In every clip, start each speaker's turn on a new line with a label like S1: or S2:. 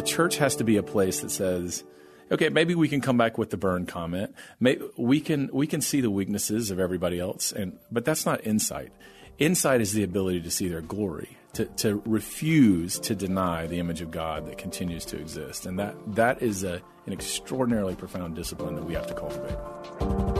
S1: the church has to be a place that says, okay, maybe we can come back with the burn comment. Maybe we can we can see the weaknesses of everybody else, and but that's not insight. Insight is the ability to see their glory, to, to refuse to deny the image of God that continues to exist, and that that is a, an extraordinarily profound discipline that we have to cultivate.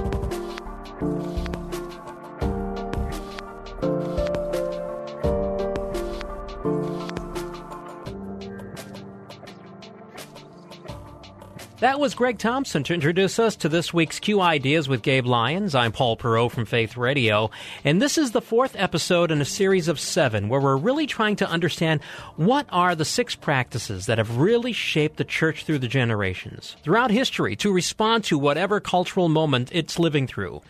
S2: That was Greg Thompson to introduce us to this week's Q Ideas with Gabe Lyons. I'm Paul Perot from Faith Radio, and this is the fourth episode in a series of seven where we're really trying to understand what are the six practices that have really shaped the church through the generations, throughout history, to respond to whatever cultural moment it's living through.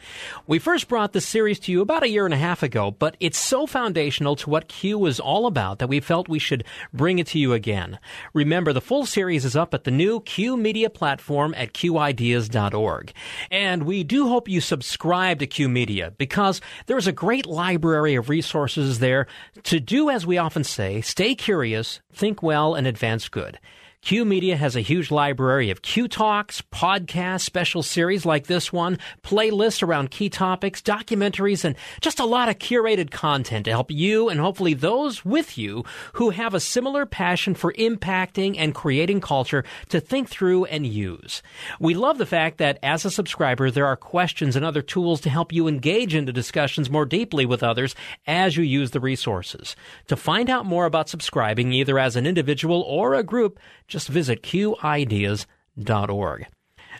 S2: We first brought this series to you about a year and a half ago, but it's so foundational to what Q is all about that we felt we should bring it to you again. Remember, the full series is up at the new Q Media platform at qideas.org. And we do hope you subscribe to Q Media because there's a great library of resources there to do as we often say, stay curious, think well, and advance good. Q Media has a huge library of Q Talks, podcasts, special series like this one, playlists around key topics, documentaries, and just a lot of curated content to help you and hopefully those with you who have a similar passion for impacting and creating culture to think through and use. We love the fact that as a subscriber, there are questions and other tools to help you engage into discussions more deeply with others as you use the resources. To find out more about subscribing, either as an individual or a group, just visit qideas.org.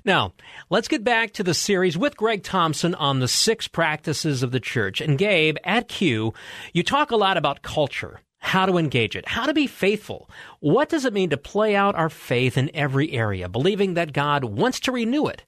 S2: Now, let's get back to the series with Greg Thompson on the six practices of the church. And Gabe, at Q, you talk a lot about culture, how to engage it, how to be faithful. What does it mean to play out our faith in every area, believing that God wants to renew it,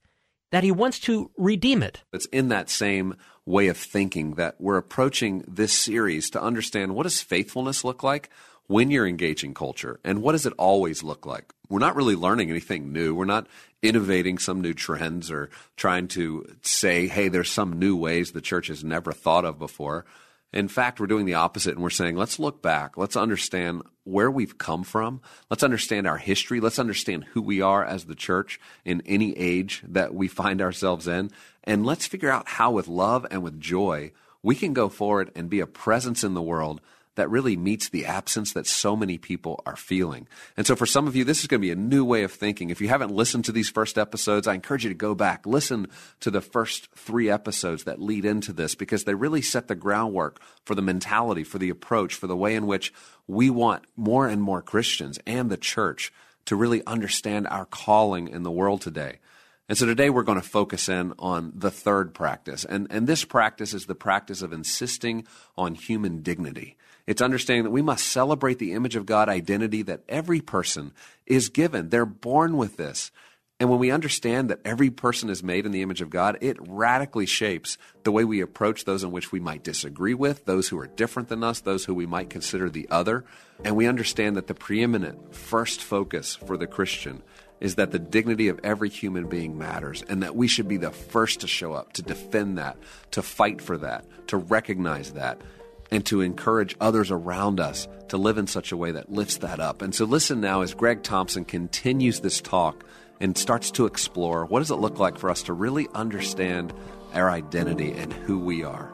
S2: that He wants to redeem it?
S3: It's in that same way of thinking that we're approaching this series to understand what does faithfulness look like? When you're engaging culture and what does it always look like? We're not really learning anything new. We're not innovating some new trends or trying to say, hey, there's some new ways the church has never thought of before. In fact, we're doing the opposite and we're saying, let's look back. Let's understand where we've come from. Let's understand our history. Let's understand who we are as the church in any age that we find ourselves in. And let's figure out how, with love and with joy, we can go forward and be a presence in the world that really meets the absence that so many people are feeling. And so for some of you, this is going to be a new way of thinking. If you haven't listened to these first episodes, I encourage you to go back, listen to the first three episodes that lead into this because they really set the groundwork for the mentality, for the approach, for the way in which we want more and more Christians and the church to really understand our calling in the world today. And so today we're going to focus in on the third practice. And, and this practice is the practice of insisting on human dignity. It's understanding that we must celebrate the image of God identity that every person is given. They're born with this. And when we understand that every person is made in the image of God, it radically shapes the way we approach those in which we might disagree with, those who are different than us, those who we might consider the other. And we understand that the preeminent first focus for the Christian is that the dignity of every human being matters and that we should be the first to show up, to defend that, to fight for that, to recognize that and to encourage others around us to live in such a way that lifts that up. And so, listen now as Greg Thompson continues this talk and starts to explore what does it look like for us to really understand our identity and who we are.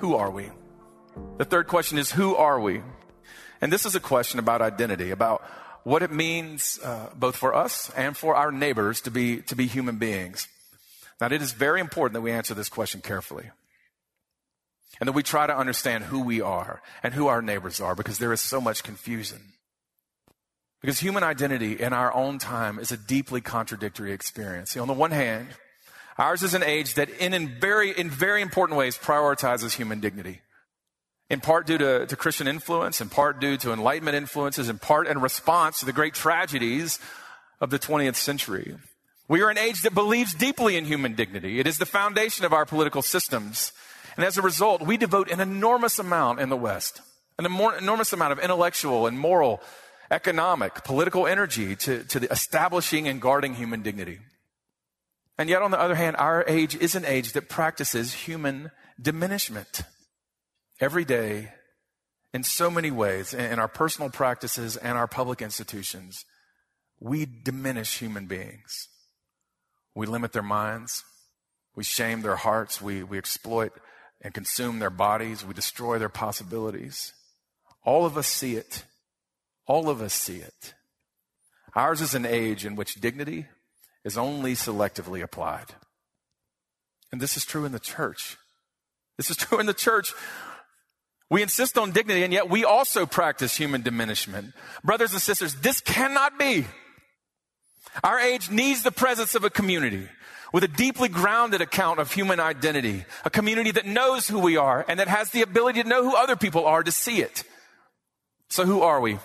S1: Who are we? The third question is Who are we? And this is a question about identity, about what it means uh, both for us and for our neighbors to be, to be human beings. Now, it is very important that we answer this question carefully. and that we try to understand who we are and who our neighbors are because there is so much confusion. Because human identity in our own time is a deeply contradictory experience. See, on the one hand, ours is an age that in, in, very, in very important ways prioritizes human dignity. In part due to, to Christian influence, in part due to Enlightenment influences, in part in response to the great tragedies of the 20th century. We are an age that believes deeply in human dignity. It is the foundation of our political systems. And as a result, we devote an enormous amount in the West, an enormous amount of intellectual and moral, economic, political energy to, to the establishing and guarding human dignity. And yet, on the other hand, our age is an age that practices human diminishment every day in so many ways in our personal practices and our public institutions. We diminish human beings. We limit their minds. We shame their hearts. We, we exploit and consume their bodies. We destroy their possibilities. All of us see it. All of us see it. Ours is an age in which dignity is only selectively applied. And this is true in the church. This is true in the church. We insist on dignity, and yet we also practice human diminishment. Brothers and sisters, this cannot be. Our age needs the presence of a community with a deeply grounded account of human identity, a community that knows who we are and that has the ability to know who other people are to see it. So who are we?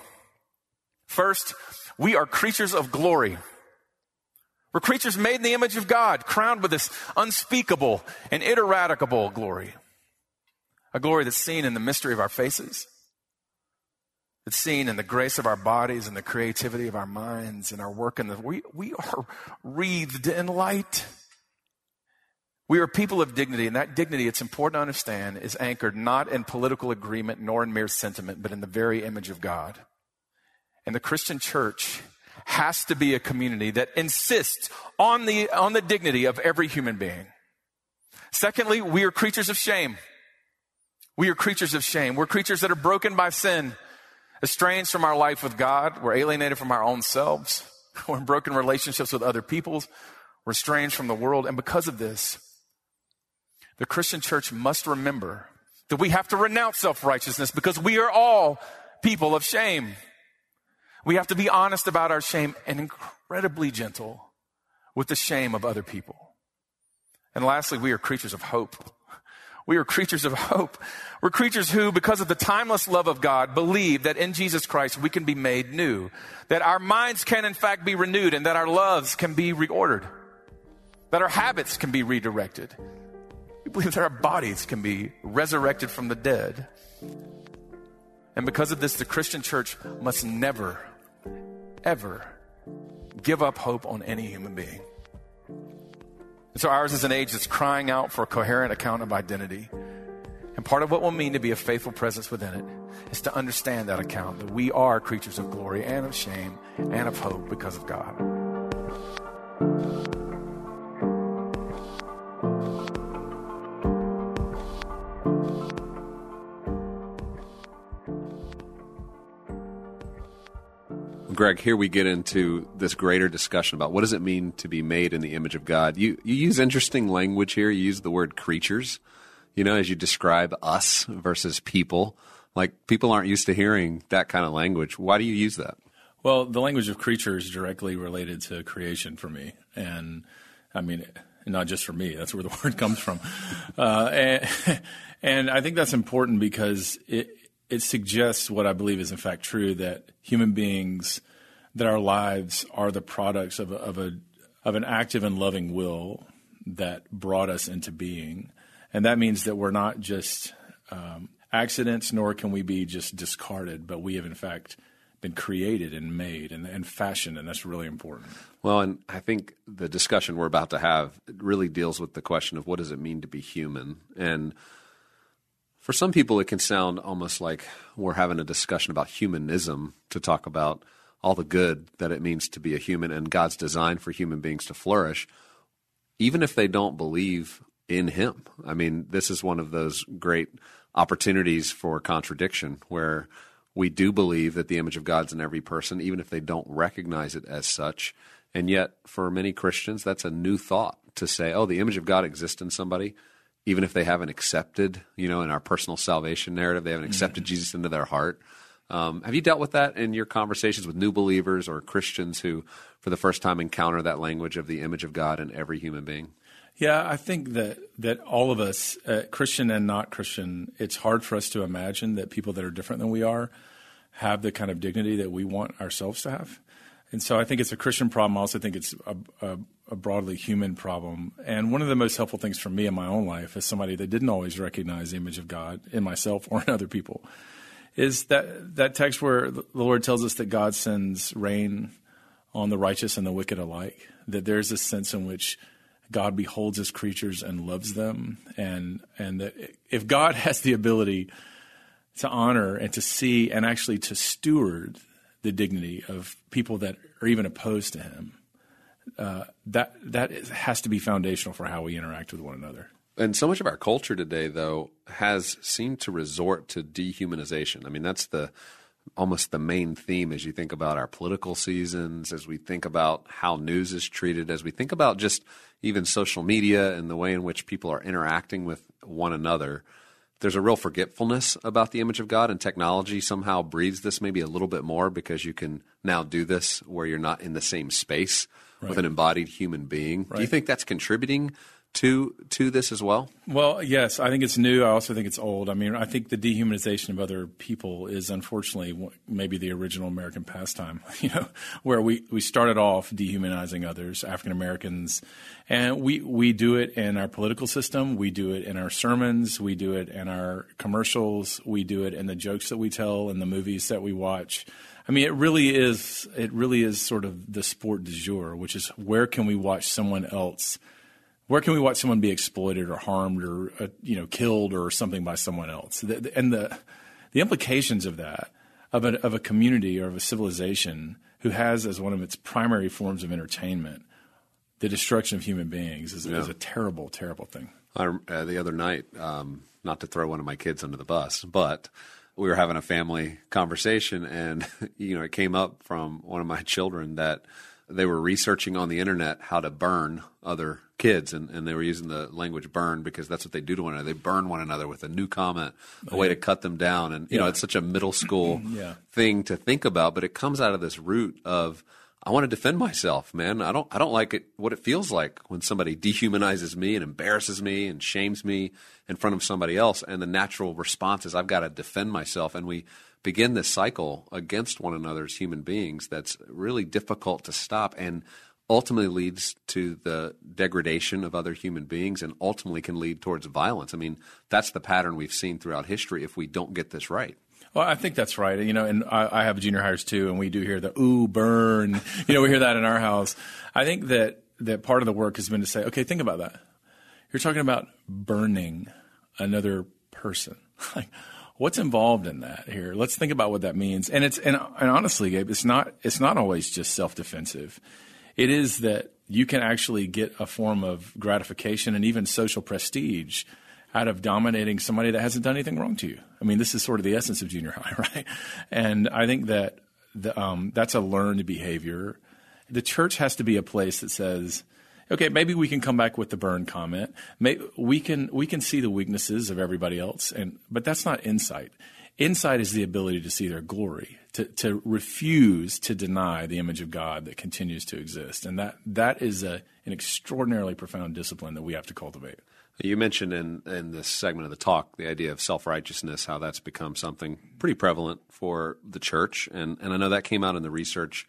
S1: First, we are creatures of glory. We're creatures made in the image of God, crowned with this unspeakable and ineradicable glory. A glory that's seen in the mystery of our faces, it's seen in the grace of our bodies and the creativity of our minds and our work in the, we, we are wreathed in light. We are people of dignity, and that dignity, it's important to understand, is anchored not in political agreement nor in mere sentiment, but in the very image of God. And the Christian church has to be a community that insists on the, on the dignity of every human being. Secondly, we are creatures of shame. We are creatures of shame. We're creatures that are broken by sin estranged from our life with God. We're alienated from our own selves. We're in broken relationships with other peoples. We're estranged from the world. And because of this, the Christian church must remember that we have to renounce self righteousness because we are all people of shame. We have to be honest about our shame and incredibly gentle with the shame of other people. And lastly, we are creatures of hope. We are creatures of hope. We're creatures who, because of the timeless love of God, believe that in Jesus Christ we can be made new, that our minds can in fact be renewed, and that our loves can be reordered, that our habits can be redirected. We believe that our bodies can be resurrected from the dead. And because of this, the Christian church must never, ever give up hope on any human being. And so ours is an age that's crying out for a coherent account of identity. And part of what will mean to be a faithful presence within it is to understand that account that we are creatures of glory and of shame and of hope because of God.
S3: Greg, here we get into this greater discussion about what does it mean to be made in the image of God. You you use interesting language here. You use the word creatures, you know, as you describe us versus people. Like people aren't used to hearing that kind of language. Why do you use that?
S4: Well, the language of creature is directly related to creation for me, and I mean, not just for me. That's where the word comes from, uh, and, and I think that's important because it it suggests what I believe is in fact true that human beings that our lives are the products of a, of a of an active and loving will that brought us into being, and that means that we're not just um, accidents, nor can we be just discarded, but we have in fact been created and made and, and fashioned, and that's really important.
S3: Well, and I think the discussion we're about to have really deals with the question of what does it mean to be human, and for some people, it can sound almost like we're having a discussion about humanism to talk about all the good that it means to be a human and God's design for human beings to flourish, even if they don't believe in Him. I mean, this is one of those great opportunities for contradiction where we do believe that the image of God's in every person, even if they don't recognize it as such. And yet, for many Christians, that's a new thought to say, oh, the image of God exists in somebody. Even if they haven't accepted, you know, in our personal salvation narrative, they haven't accepted mm-hmm. Jesus into their heart. Um, have you dealt with that in your conversations with new believers or Christians who, for the first time, encounter that language of the image of God in every human being?
S1: Yeah, I think that that all of us, uh, Christian and not Christian, it's hard for us to imagine that people that are different than we are have the kind of dignity that we want ourselves to have. And so I think it's a Christian problem. I also think it's a, a, a, broadly human problem. And one of the most helpful things for me in my own life, as somebody that didn't always recognize the image of God in myself or in other people, is that that text where the Lord tells us that God sends rain on the righteous and the wicked alike. That there's a sense in which God beholds his creatures and loves them, and and that if God has the ability to honor and to see and actually to steward the dignity of people that are even opposed to him. Uh, that that is, has to be foundational for how we interact with one another.
S3: And so much of our culture today, though, has seemed to resort to dehumanization. I mean, that's the almost the main theme as you think about our political seasons, as we think about how news is treated, as we think about just even social media and the way in which people are interacting with one another there's a real forgetfulness about the image of God, and technology somehow breeds this maybe a little bit more because you can now do this where you're not in the same space right. with an embodied human being. Right. Do you think that's contributing to to this as well?
S1: Well, yes, I think it's new. I also think it's old. I mean, I think the dehumanization of other people is unfortunately maybe the original American pastime. You know, where we we started off dehumanizing others, African Americans, and we we do it in our political system. We do it in our sermons. We do it in our commercials. We do it in the jokes that we tell and the movies that we watch. I mean, it really is. It really is sort of the sport du jour, which is where can we watch someone else where can we watch someone be exploited or harmed or uh, you know killed or something by someone else? And the the implications of that of a, of a community or of a civilization who has as one of its primary forms of entertainment the destruction of human beings is, yeah. is a terrible, terrible thing.
S3: I, uh, the other night, um, not to throw one of my kids under the bus, but we were having a family conversation, and you know, it came up from one of my children that they were researching on the internet how to burn other kids, and, and they were using the language burn because that's what they do to one another. They burn one another with a new comment, a way to cut them down. And, you yeah. know, it's such a middle school yeah. thing to think about, but it comes out of this root of, I want to defend myself, man. I don't, I don't like it, what it feels like when somebody dehumanizes me and embarrasses me and shames me in front of somebody else. And the natural response is I've got to defend myself. And we, begin this cycle against one another as human beings that's really difficult to stop and ultimately leads to the degradation of other human beings and ultimately can lead towards violence. I mean, that's the pattern we've seen throughout history if we don't get this right.
S1: Well, I think that's right. You know, and I, I have junior hires too, and we do hear the ooh burn. You know, we hear that in our house. I think that that part of the work has been to say, okay, think about that. You're talking about burning another person. like, what's involved in that here? Let's think about what that means. And it's and, and honestly, Gabe, it's not it's not always just self defensive. It is that you can actually get a form of gratification and even social prestige out of dominating somebody that hasn't done anything wrong to you. I mean, this is sort of the essence of junior high, right? And I think that the, um, that's a learned behavior. The church has to be a place that says, okay, maybe we can come back with the burn comment. We can we can see the weaknesses of everybody else, and but that's not insight. Insight is the ability to see their glory, to, to refuse to deny the image of God that continues to exist, and that that is a, an extraordinarily profound discipline that we have to cultivate.
S3: You mentioned in, in this segment of the talk the idea of self righteousness, how that's become something pretty prevalent for the church, and and I know that came out in the research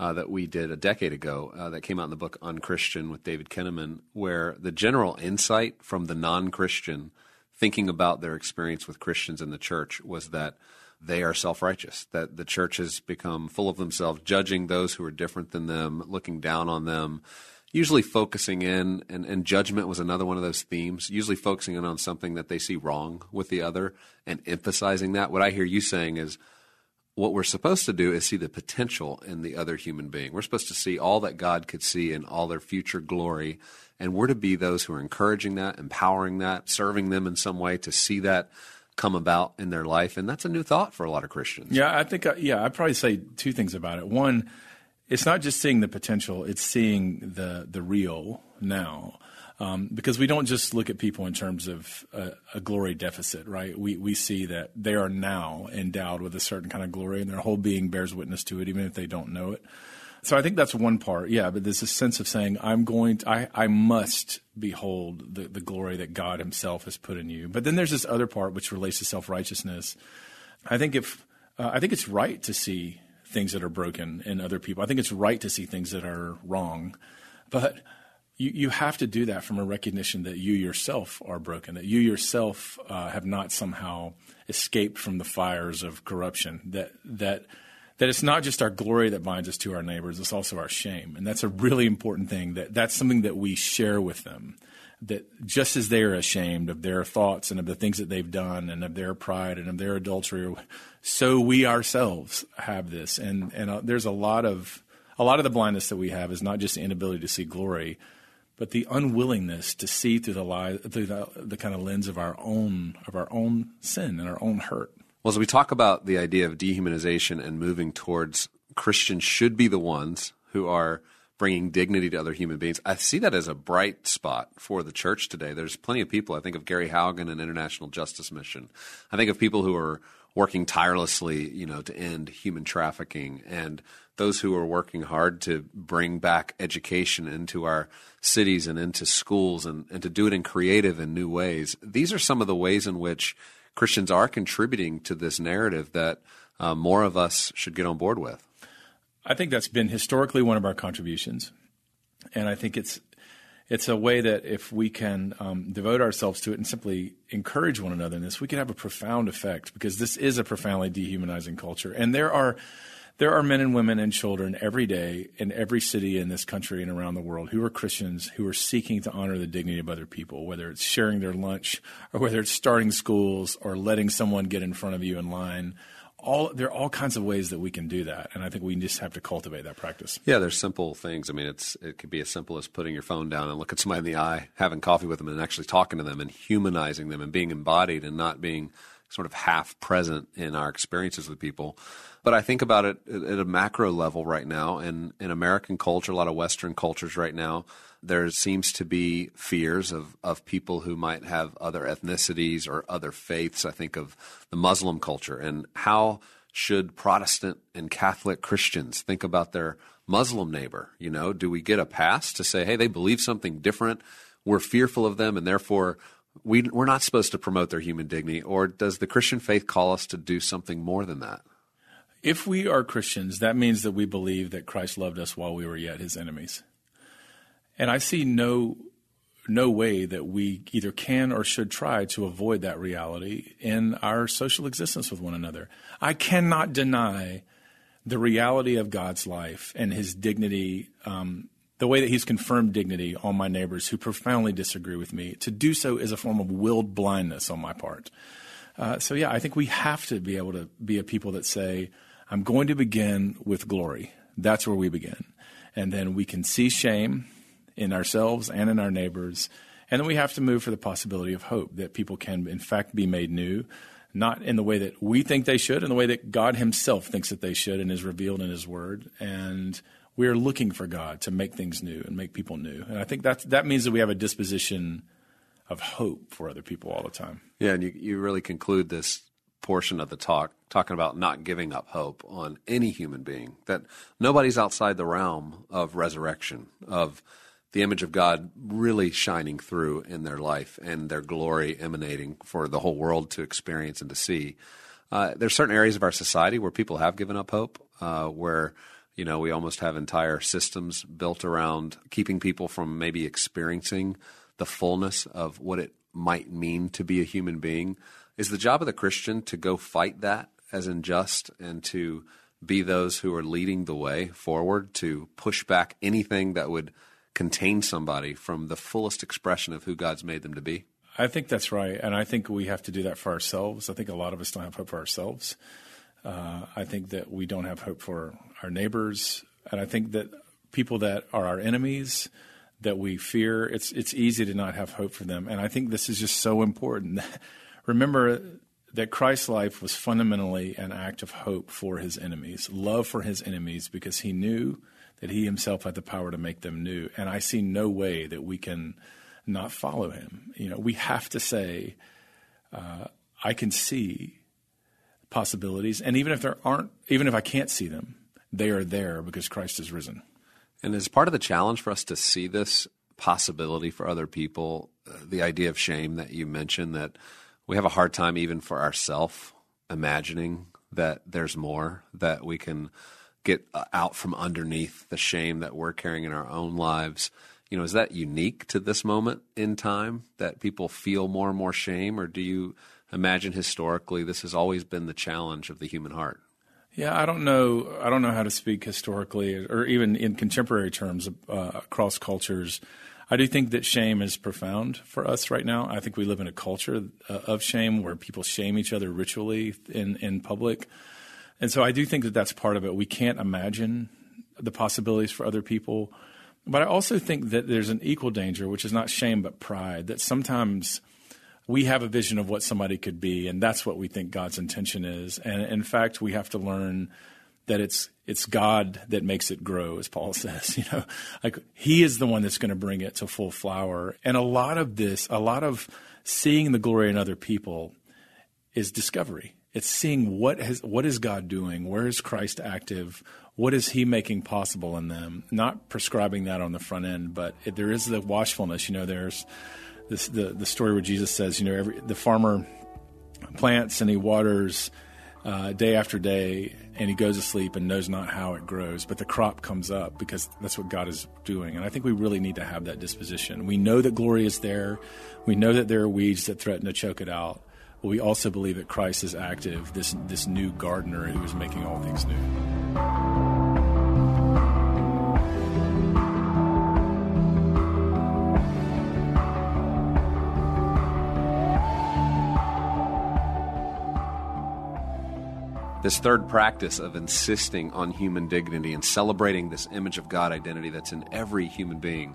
S3: uh, that we did a decade ago uh, that came out in the book Unchristian with David Kinnaman, where the general insight from the non Christian thinking about their experience with Christians in the church was that they are self righteous, that the church has become full of themselves, judging those who are different than them, looking down on them. Usually focusing in, and, and judgment was another one of those themes, usually focusing in on something that they see wrong with the other and emphasizing that. What I hear you saying is, what we're supposed to do is see the potential in the other human being. We're supposed to see all that God could see in all their future glory. And we're to be those who are encouraging that, empowering that, serving them in some way to see that come about in their life. And that's a new thought for a lot of Christians.
S1: Yeah, I think, uh, yeah, I'd probably say two things about it. One, it's not just seeing the potential, it's seeing the, the real now. Um, because we don't just look at people in terms of a, a, glory deficit, right? We we see that they are now endowed with a certain kind of glory, and their whole being bears witness to it, even if they don't know it. So I think that's one part, yeah. But there's a sense of saying, "I'm going, to, I I must behold the the glory that God Himself has put in you." But then there's this other part which relates to self righteousness. I think if uh, I think it's right to see things that are broken in other people. I think it's right to see things that are wrong, but you, you have to do that from a recognition that you yourself are broken, that you yourself uh, have not somehow escaped from the fires of corruption, that, that, that it's not just our glory that binds us to our neighbors, it's also our shame. And that's a really important thing, that that's something that we share with them. That just as they are ashamed of their thoughts and of the things that they've done and of their pride and of their adultery, so we ourselves have this. And, and uh, there's a lot of, a lot of the blindness that we have is not just the inability to see glory, but the unwillingness to see through the lie, through the, the kind of lens of our own of our own sin and our own hurt.
S3: Well, as we talk about the idea of dehumanization and moving towards Christians should be the ones who are bringing dignity to other human beings. I see that as a bright spot for the church today. There's plenty of people. I think of Gary Haugen and International Justice Mission. I think of people who are working tirelessly, you know, to end human trafficking and those who are working hard to bring back education into our cities and into schools and, and to do it in creative and new ways. These are some of the ways in which Christians are contributing to this narrative that uh, more of us should get on board with.
S1: I think that's been historically one of our contributions. And I think it's it's a way that if we can um, devote ourselves to it and simply encourage one another in this, we can have a profound effect because this is a profoundly dehumanizing culture. And there are there are men and women and children every day in every city in this country and around the world who are Christians who are seeking to honor the dignity of other people, whether it's sharing their lunch or whether it's starting schools or letting someone get in front of you in line. All, there are all kinds of ways that we can do that, and I think we just have to cultivate that practice.
S3: Yeah, there's simple things. I mean, it's it could be as simple as putting your phone down and looking somebody in the eye, having coffee with them, and actually talking to them and humanizing them and being embodied and not being sort of half present in our experiences with people. But I think about it at a macro level right now, and in American culture, a lot of Western cultures right now, there seems to be fears of, of people who might have other ethnicities or other faiths. I think of the Muslim culture and how should Protestant and Catholic Christians think about their Muslim neighbor? You know, do we get a pass to say, hey, they believe something different? We're fearful of them, and therefore we, we're not supposed to promote their human dignity? Or does the Christian faith call us to do something more than that?
S1: If we are Christians, that means that we believe that Christ loved us while we were yet his enemies. And I see no no way that we either can or should try to avoid that reality in our social existence with one another. I cannot deny the reality of God's life and his dignity, um, the way that he's confirmed dignity on my neighbors who profoundly disagree with me. To do so is a form of willed blindness on my part. Uh, so, yeah, I think we have to be able to be a people that say, I'm going to begin with glory. That's where we begin. And then we can see shame in ourselves and in our neighbors. And then we have to move for the possibility of hope that people can, in fact, be made new, not in the way that we think they should, in the way that God Himself thinks that they should and is revealed in His Word. And we are looking for God to make things new and make people new. And I think that that means that we have a disposition of hope for other people all the time.
S3: Yeah, and you, you really conclude this portion of the talk talking about not giving up hope on any human being that nobody's outside the realm of resurrection of the image of God really shining through in their life and their glory emanating for the whole world to experience and to see. Uh, there's certain areas of our society where people have given up hope, uh, where you know we almost have entire systems built around keeping people from maybe experiencing the fullness of what it might mean to be a human being. Is the job of the Christian to go fight that as unjust and to be those who are leading the way forward to push back anything that would contain somebody from the fullest expression of who God's made them to be?
S1: I think that's right. And I think we have to do that for ourselves. I think a lot of us don't have hope for ourselves. Uh, I think that we don't have hope for our neighbors. And I think that people that are our enemies, that we fear, it's, it's easy to not have hope for them. And I think this is just so important. Remember that Christ's life was fundamentally an act of hope for his enemies, love for his enemies, because he knew that he himself had the power to make them new. And I see no way that we can not follow him. You know, we have to say, uh, I can see possibilities, and even if there aren't, even if I can't see them, they are there because Christ is risen.
S3: And as part of the challenge for us to see this possibility for other people, uh, the idea of shame that you mentioned, that we have a hard time even for ourselves imagining that there's more that we can get uh, out from underneath the shame that we're carrying in our own lives. You know, is that unique to this moment in time that people feel more and more shame, or do you imagine historically this has always been the challenge of the human heart?
S1: Yeah, I don't know. I don't know how to speak historically, or even in contemporary terms uh, across cultures. I do think that shame is profound for us right now. I think we live in a culture uh, of shame where people shame each other ritually in in public, and so I do think that that's part of it. We can't imagine the possibilities for other people, but I also think that there's an equal danger, which is not shame but pride. That sometimes we have a vision of what somebody could be, and that's what we think God's intention is. And in fact, we have to learn that it's it's God that makes it grow, as Paul says. You know, like He is the one that's going to bring it to full flower. And a lot of this, a lot of seeing the glory in other people, is discovery. It's seeing what has what is God doing, where is Christ active, what is He making possible in them. Not prescribing that on the front end, but it, there is the watchfulness. You know, there's this, the the story where Jesus says, you know, every the farmer plants and he waters uh, day after day, and he goes to sleep and knows not how it grows, but the crop comes up because that's what God is doing. And I think we really need to have that disposition. We know that glory is there. We know that there are weeds that threaten to choke it out. But we also believe that Christ is active, this this new gardener who is making all things new.
S3: This third practice of insisting on human dignity and celebrating this image of God identity that's in every human being.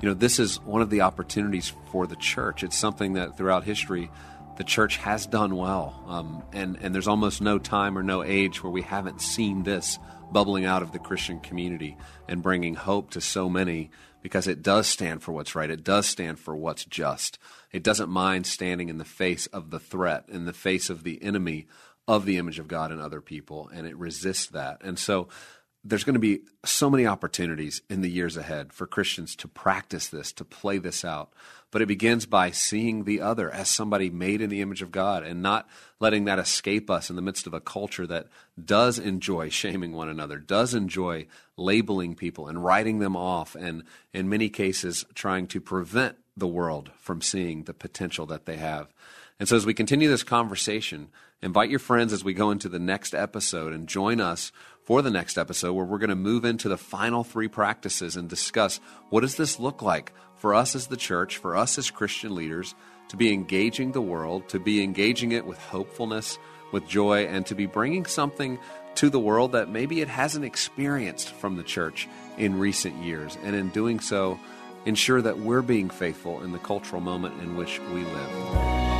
S3: You know, this is one of the opportunities for the church. It's something that throughout history the church has done well. Um, and, and there's almost no time or no age where we haven't seen this bubbling out of the Christian community and bringing hope to so many because it does stand for what's right. It does stand for what's just. It doesn't mind standing in the face of the threat, in the face of the enemy of the image of God in other people, and it resists that. And so there's going to be so many opportunities in the years ahead for Christians to practice this, to play this out. But it begins by seeing the other as somebody made in the image of God and not letting that escape us in the midst of a culture that does enjoy shaming one another, does enjoy labeling people and writing them off, and in many cases, trying to prevent the world from seeing the potential that they have. And so, as we continue this conversation, invite your friends as we go into the next episode and join us for the next episode where we're going to move into the final three practices and discuss what does this look like for us as the church, for us as Christian leaders, to be engaging the world, to be engaging it with hopefulness, with joy, and to be bringing something to the world that maybe it hasn't experienced from the church in recent years. And in doing so, ensure that we're being faithful in the cultural moment in which we live.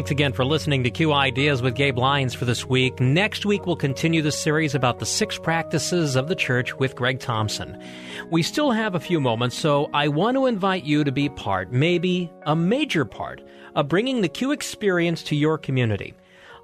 S2: Thanks again for listening to Q Ideas with Gabe Lyons for this week. Next week, we'll continue the series about the six practices of the church with Greg Thompson. We still have a few moments, so I want to invite you to be part, maybe a major part, of bringing the Q experience to your community.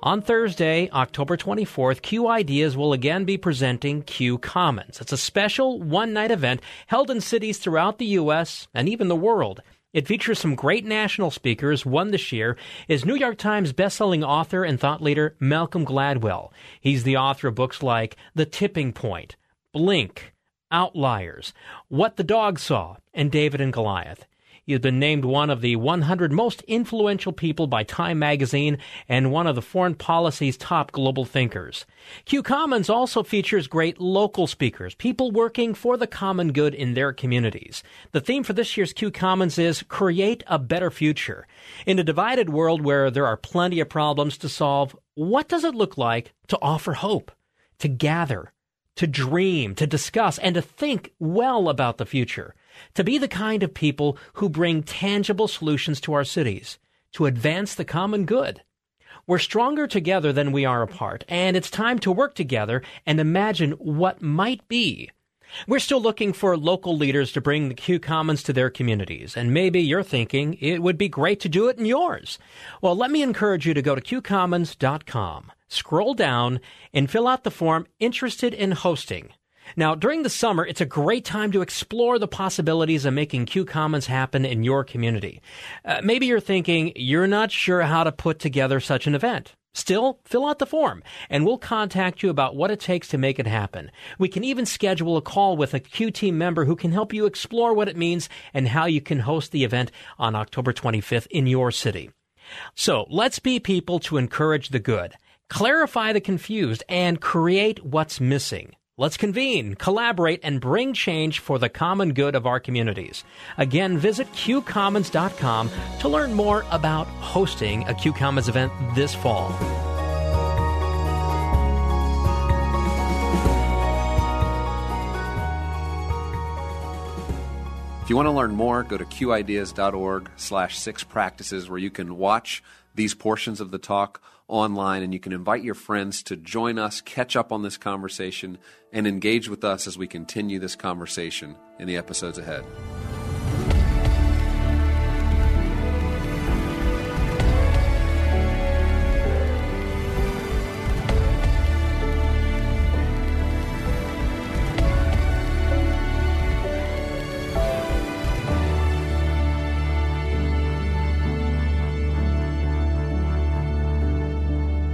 S2: On Thursday, October 24th, Q Ideas will again be presenting Q Commons. It's a special one night event held in cities throughout the U.S. and even the world. It features some great national speakers. One this year is New York Times bestselling author and thought leader Malcolm Gladwell. He's the author of books like The Tipping Point, Blink, Outliers, What the Dog Saw, and David and Goliath. He has been named one of the 100 most influential people by Time magazine and one of the foreign policy's top global thinkers. Q Commons also features great local speakers, people working for the common good in their communities. The theme for this year's Q Commons is Create a Better Future. In a divided world where there are plenty of problems to solve, what does it look like to offer hope, to gather, to dream, to discuss, and to think well about the future? To be the kind of people who bring tangible solutions to our cities, to advance the common good. We're stronger together than we are apart, and it's time to work together and imagine what might be. We're still looking for local leaders to bring the Q Commons to their communities, and maybe you're thinking it would be great to do it in yours. Well, let me encourage you to go to qcommons.com, scroll down, and fill out the form interested in hosting. Now, during the summer, it's a great time to explore the possibilities of making Q Commons happen in your community. Uh, maybe you're thinking you're not sure how to put together such an event. Still, fill out the form and we'll contact you about what it takes to make it happen. We can even schedule a call with a Q team member who can help you explore what it means and how you can host the event on October 25th in your city. So let's be people to encourage the good, clarify the confused, and create what's missing. Let's convene, collaborate, and bring change for the common good of our communities. Again, visit qcommons.com to learn more about hosting a Q Commons event this fall.
S3: If you want to learn more, go to qideas.org slash six practices where you can watch these portions of the talk online and you can invite your friends to join us, catch up on this conversation, and engage with us as we continue this conversation in the episodes ahead.